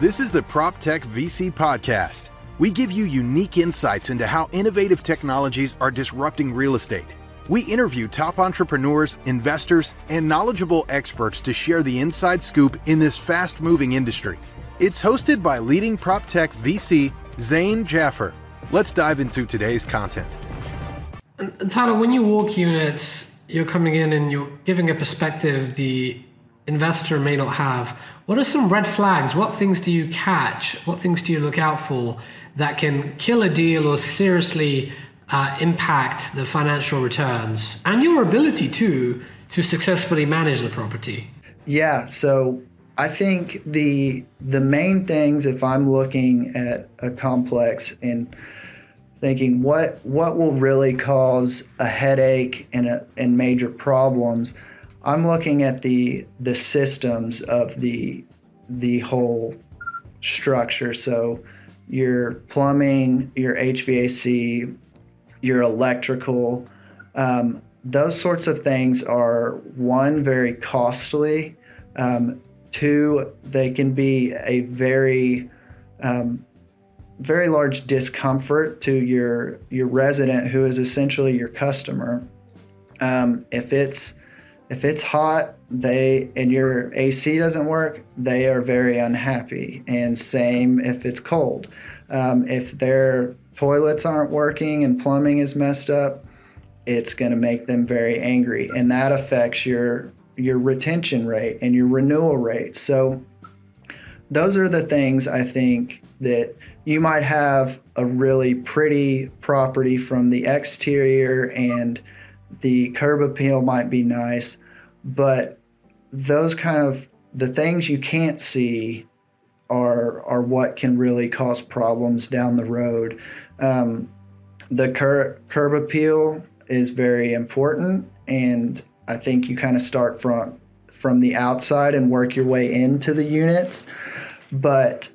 This is the PropTech VC Podcast. We give you unique insights into how innovative technologies are disrupting real estate. We interview top entrepreneurs, investors, and knowledgeable experts to share the inside scoop in this fast moving industry. It's hosted by leading PropTech VC Zain Jaffer. Let's dive into today's content. Tyler, when you walk units, you're coming in and you're giving a perspective the investor may not have. What are some red flags? What things do you catch? What things do you look out for that can kill a deal or seriously uh, impact the financial returns and your ability to to successfully manage the property? Yeah, so I think the the main things if I'm looking at a complex and thinking what what will really cause a headache and a, and major problems I'm looking at the the systems of the the whole structure. So your plumbing, your HVAC, your electrical, um, those sorts of things are one very costly. Um, two, they can be a very um, very large discomfort to your your resident who is essentially your customer. Um, if it's if it's hot, they and your AC doesn't work, they are very unhappy. And same if it's cold. Um, if their toilets aren't working and plumbing is messed up, it's going to make them very angry, and that affects your your retention rate and your renewal rate. So those are the things I think that you might have a really pretty property from the exterior and the curb appeal might be nice, but those kind of the things you can't see are are what can really cause problems down the road. Um, the cur- curb appeal is very important, and I think you kind of start from from the outside and work your way into the units, but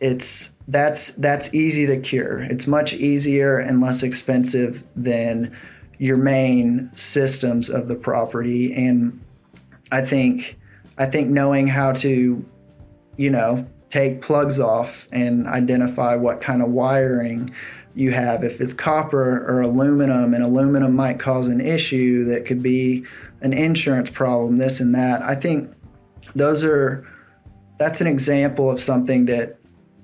it's that's that's easy to cure. It's much easier and less expensive than your main systems of the property and I think I think knowing how to, you know, take plugs off and identify what kind of wiring you have. If it's copper or aluminum, and aluminum might cause an issue that could be an insurance problem, this and that. I think those are that's an example of something that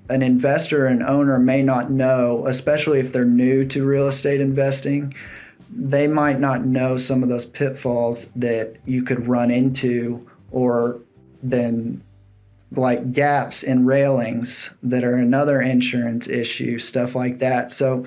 an investor and owner may not know, especially if they're new to real estate investing they might not know some of those pitfalls that you could run into or then like gaps in railings that are another insurance issue stuff like that. So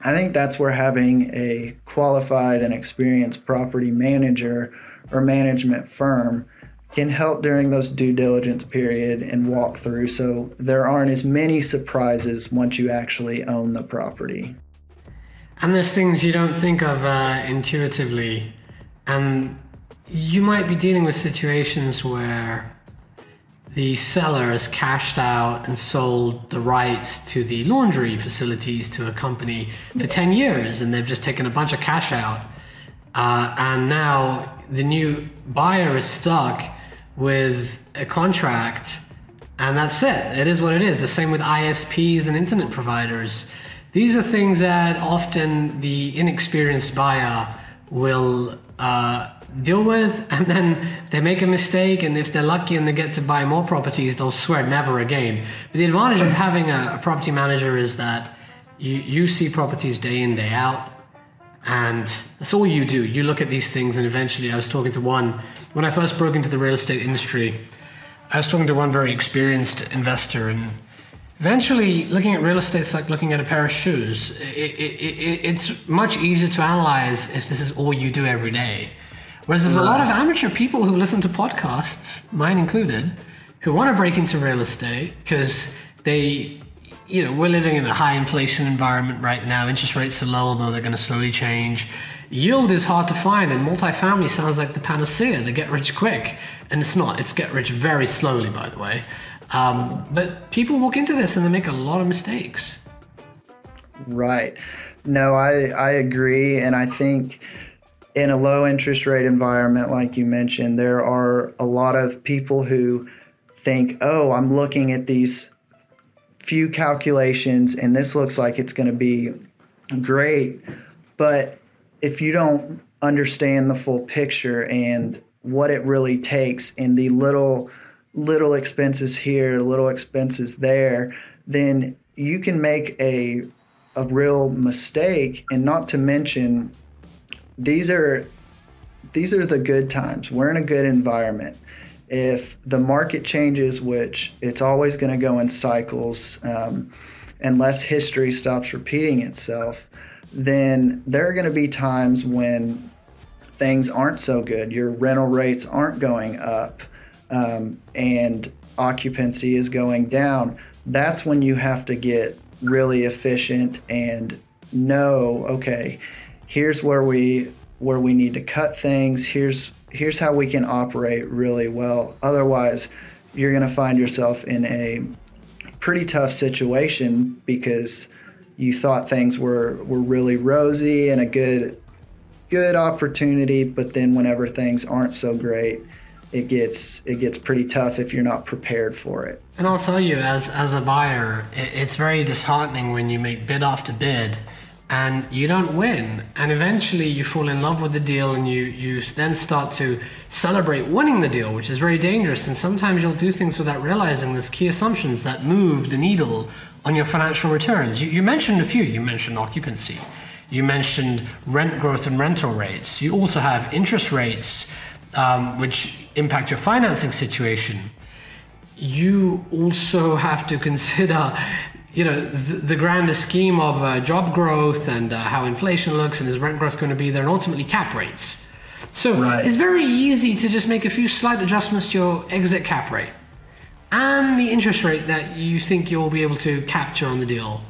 i think that's where having a qualified and experienced property manager or management firm can help during those due diligence period and walk through so there aren't as many surprises once you actually own the property and there's things you don't think of uh, intuitively. And you might be dealing with situations where the seller has cashed out and sold the rights to the laundry facilities to a company for 10 years and they've just taken a bunch of cash out. Uh, and now the new buyer is stuck with a contract and that's it. It is what it is. The same with ISPs and internet providers. These are things that often the inexperienced buyer will uh, deal with, and then they make a mistake, and if they're lucky and they get to buy more properties, they'll swear never again. But the advantage of having a, a property manager is that you, you see properties day in, day out, and that's all you do. You look at these things, and eventually, I was talking to one when I first broke into the real estate industry. I was talking to one very experienced investor, and Eventually, looking at real estate is like looking at a pair of shoes. It, it, it, it's much easier to analyze if this is all you do every day. Whereas there's a lot of amateur people who listen to podcasts, mine included, who want to break into real estate because they, you know, we're living in a high inflation environment right now. Interest rates are low, though they're going to slowly change. Yield is hard to find, and multifamily sounds like the panacea, the get rich quick. And it's not, it's get rich very slowly, by the way. Um, but people walk into this and they make a lot of mistakes. Right. No, I, I agree. And I think in a low interest rate environment, like you mentioned, there are a lot of people who think, oh, I'm looking at these few calculations and this looks like it's going to be great. But if you don't understand the full picture and what it really takes and the little little expenses here, little expenses there, then you can make a a real mistake and not to mention these are these are the good times. We're in a good environment. If the market changes, which it's always going to go in cycles, um, unless history stops repeating itself, then there are going to be times when things aren't so good. Your rental rates aren't going up, um, and occupancy is going down. That's when you have to get really efficient and know, okay, here's where we where we need to cut things. Here's here's how we can operate really well. Otherwise, you're going to find yourself in a pretty tough situation because you thought things were were really rosy and a good good opportunity, but then whenever things aren't so great, it gets it gets pretty tough if you're not prepared for it. And I'll tell you, as as a buyer, it's very disheartening when you make bid after bid and you don't win. And eventually you fall in love with the deal and you you then start to celebrate winning the deal which is very dangerous. And sometimes you'll do things without realizing there's key assumptions that move the needle on your financial returns. You, you mentioned a few. You mentioned occupancy. You mentioned rent growth and rental rates. You also have interest rates um, which impact your financing situation you also have to consider you know the, the grander scheme of uh, job growth and uh, how inflation looks and is rent growth going to be there and ultimately cap rates so right. it's very easy to just make a few slight adjustments to your exit cap rate and the interest rate that you think you'll be able to capture on the deal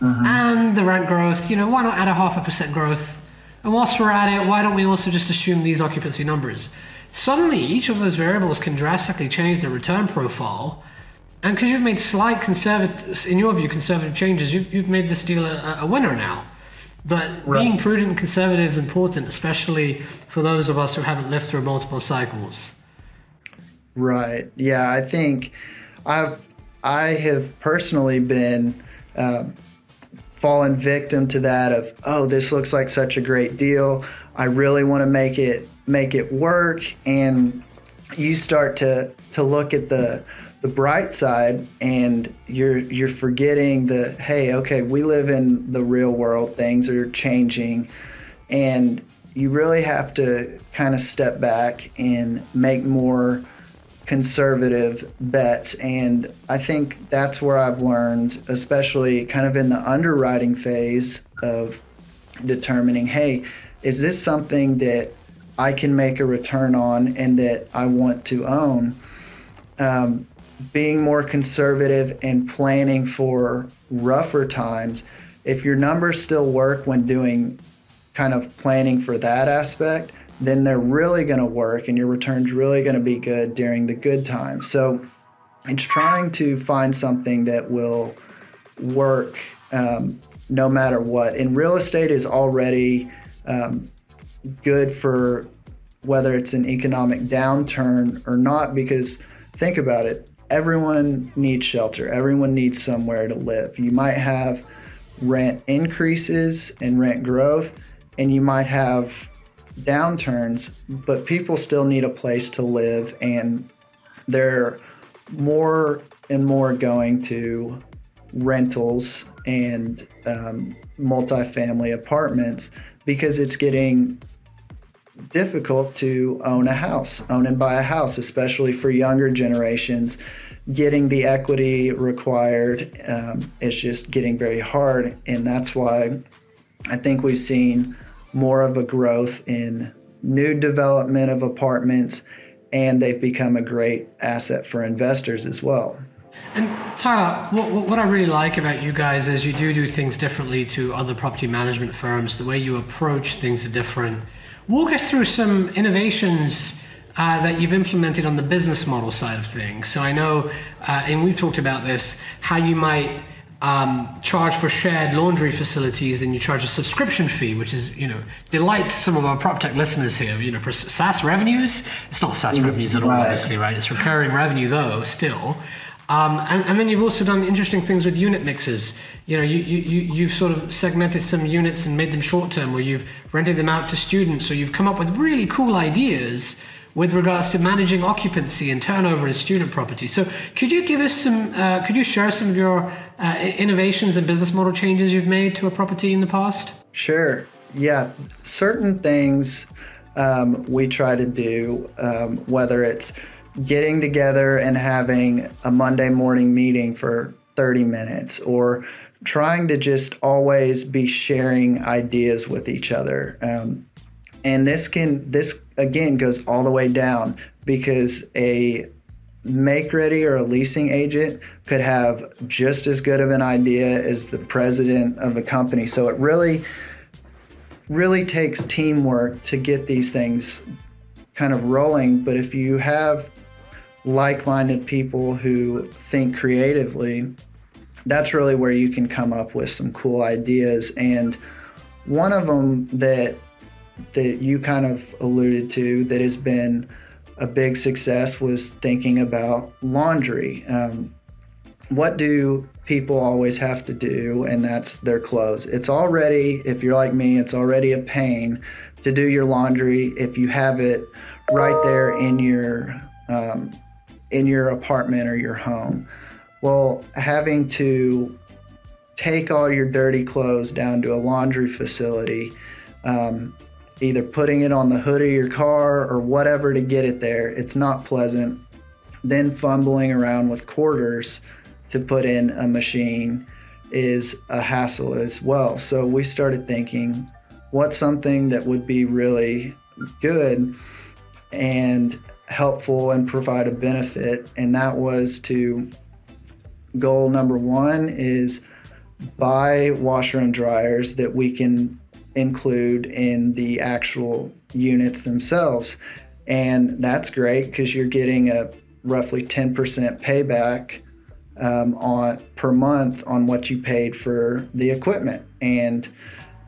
mm-hmm. and the rent growth you know why not add a half a percent growth and whilst we're at it why don't we also just assume these occupancy numbers suddenly each of those variables can drastically change the return profile and because you've made slight conservative, in your view, conservative changes, you've, you've made this deal a, a winner now. But right. being prudent and conservative is important, especially for those of us who haven't lived through multiple cycles. Right. Yeah, I think I've I have personally been uh, fallen victim to that of oh this looks like such a great deal. I really want to make it make it work, and you start to to look at the the bright side and you're you're forgetting the hey okay we live in the real world. Things are changing. And you really have to kind of step back and make more conservative bets and i think that's where i've learned especially kind of in the underwriting phase of determining hey is this something that i can make a return on and that i want to own? Um, being more conservative and planning for rougher times, if your numbers still work when doing kind of planning for that aspect, then they're really going to work and your return's really going to be good during the good times. So it's trying to find something that will work um, no matter what. And real estate is already um, good for whether it's an economic downturn or not, because think about it everyone needs shelter. Everyone needs somewhere to live. You might have rent increases and rent growth, and you might have downturns, but people still need a place to live, and they're more and more going to rentals and um, multifamily apartments because it's getting difficult to own a house, own and buy a house, especially for younger generations. Getting the equity required um, is just getting very hard, and that's why I think we've seen more of a growth in new development of apartments, and they've become a great asset for investors as well. And Tyler, what, what, I really like about you guys is you do do things differently to other property management firms. The way you approach things are different. Walk us through some innovations uh, that you've implemented on the business model side of things. So I know, uh, and we've talked about this, how you might um, charge for shared laundry facilities, and you charge a subscription fee, which is, you know, delight to some of our prop tech listeners here. You know, for SaaS revenues, it's not SaaS revenues at all, obviously, right? It's recurring revenue though, still. Um, and, and then you've also done interesting things with unit mixes. You know, you, you, you- you've sort of segmented some units and made them short term, or you've rented them out to students, or you've come up with really cool ideas with regards to managing occupancy and turnover in student property. So, could you give us some? Uh, could you share some of your uh, innovations and business model changes you've made to a property in the past? Sure. Yeah. Certain things um, we try to do, um, whether it's getting together and having a Monday morning meeting for 30 minutes or trying to just always be sharing ideas with each other. Um, and this can, this again goes all the way down because a make ready or a leasing agent could have just as good of an idea as the president of the company. So it really, really takes teamwork to get these things kind of rolling. But if you have like minded people who think creatively, that's really where you can come up with some cool ideas. And one of them that that you kind of alluded to that has been a big success was thinking about laundry. Um, what do people always have to do? And that's their clothes. It's already, if you're like me, it's already a pain to do your laundry if you have it right there in your um, in your apartment or your home. Well, having to take all your dirty clothes down to a laundry facility, um, either putting it on the hood of your car or whatever to get it there, it's not pleasant. Then fumbling around with quarters to put in a machine is a hassle as well. So we started thinking, what's something that would be really good and helpful and provide a benefit? And that was to goal number one is buy washer and dryers that we can include in the actual units themselves. And that's great because you're getting a roughly 10% payback um, on per month on what you paid for the equipment. And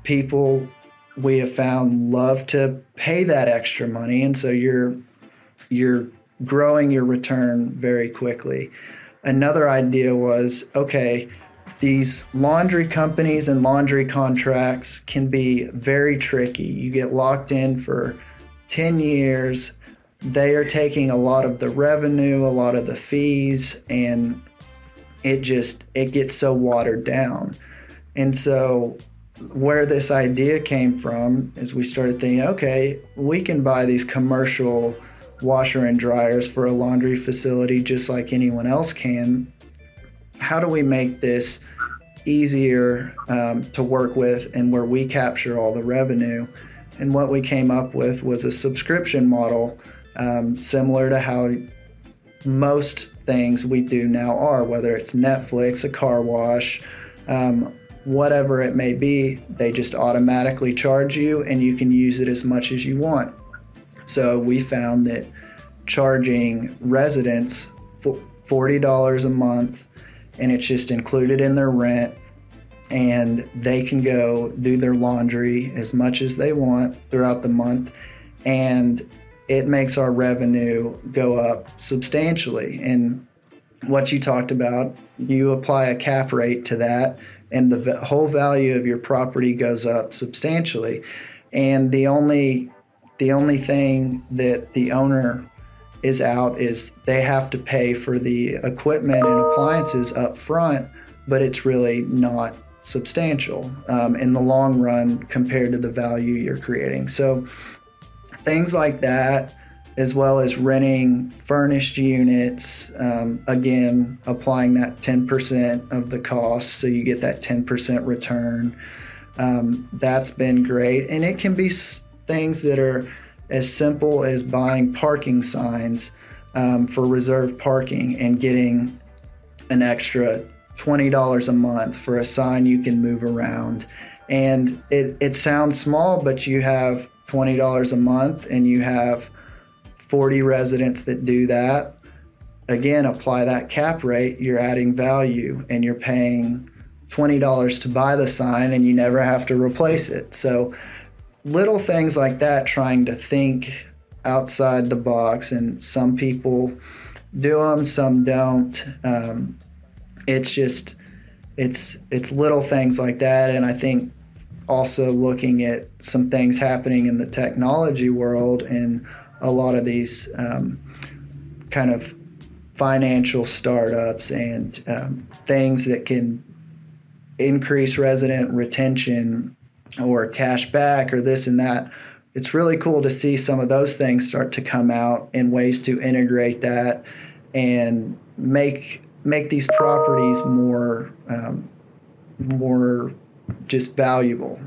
people we have found love to pay that extra money, and so you're you're growing your return very quickly. Another idea was okay, these laundry companies and laundry contracts can be very tricky. You get locked in for 10 years. They are taking a lot of the revenue, a lot of the fees, and it just it gets so watered down. And so where this idea came from is we started thinking, okay, we can buy these commercial washer and dryers for a laundry facility just like anyone else can. How do we make this easier um, to work with and where we capture all the revenue? And what we came up with was a subscription model um, similar to how most things we do now are, whether it's Netflix, a car wash, um, whatever it may be, they just automatically charge you and you can use it as much as you want. So we found that charging residents $40 a month and it's just included in their rent and they can go do their laundry as much as they want throughout the month and it makes our revenue go up substantially. And what you talked about you apply a cap rate to that and the whole value of your property goes up substantially. And the only the only thing that the owner is out is they have to pay for the equipment and appliances up front but it's really not substantial um, in the long run compared to the value you're creating so things like that as well as renting furnished units. Um, again, applying that 10% of the cost so you get that 10% return. Um, that's been great. And it can be things that are as simple as buying parking signs um, for reserved parking and getting an extra $20 a month for a sign you can move around. And it, it sounds small, but you have $20 a month and you have 40 residents that do that. Again, apply that cap rate, you're adding value and you're paying $20 to buy the sign and you never have to replace it. So little things like that, trying to think outside the box, and some people do them, some don't. Um, it's just it's it's little things like that, and I think also looking at some things happening in the technology world and a lot of these um, kind of financial startups and um, things that can increase resident retention or cash back or this and that. It's really cool to see some of those things start to come out in ways to integrate that and make make these properties more um, more just valuable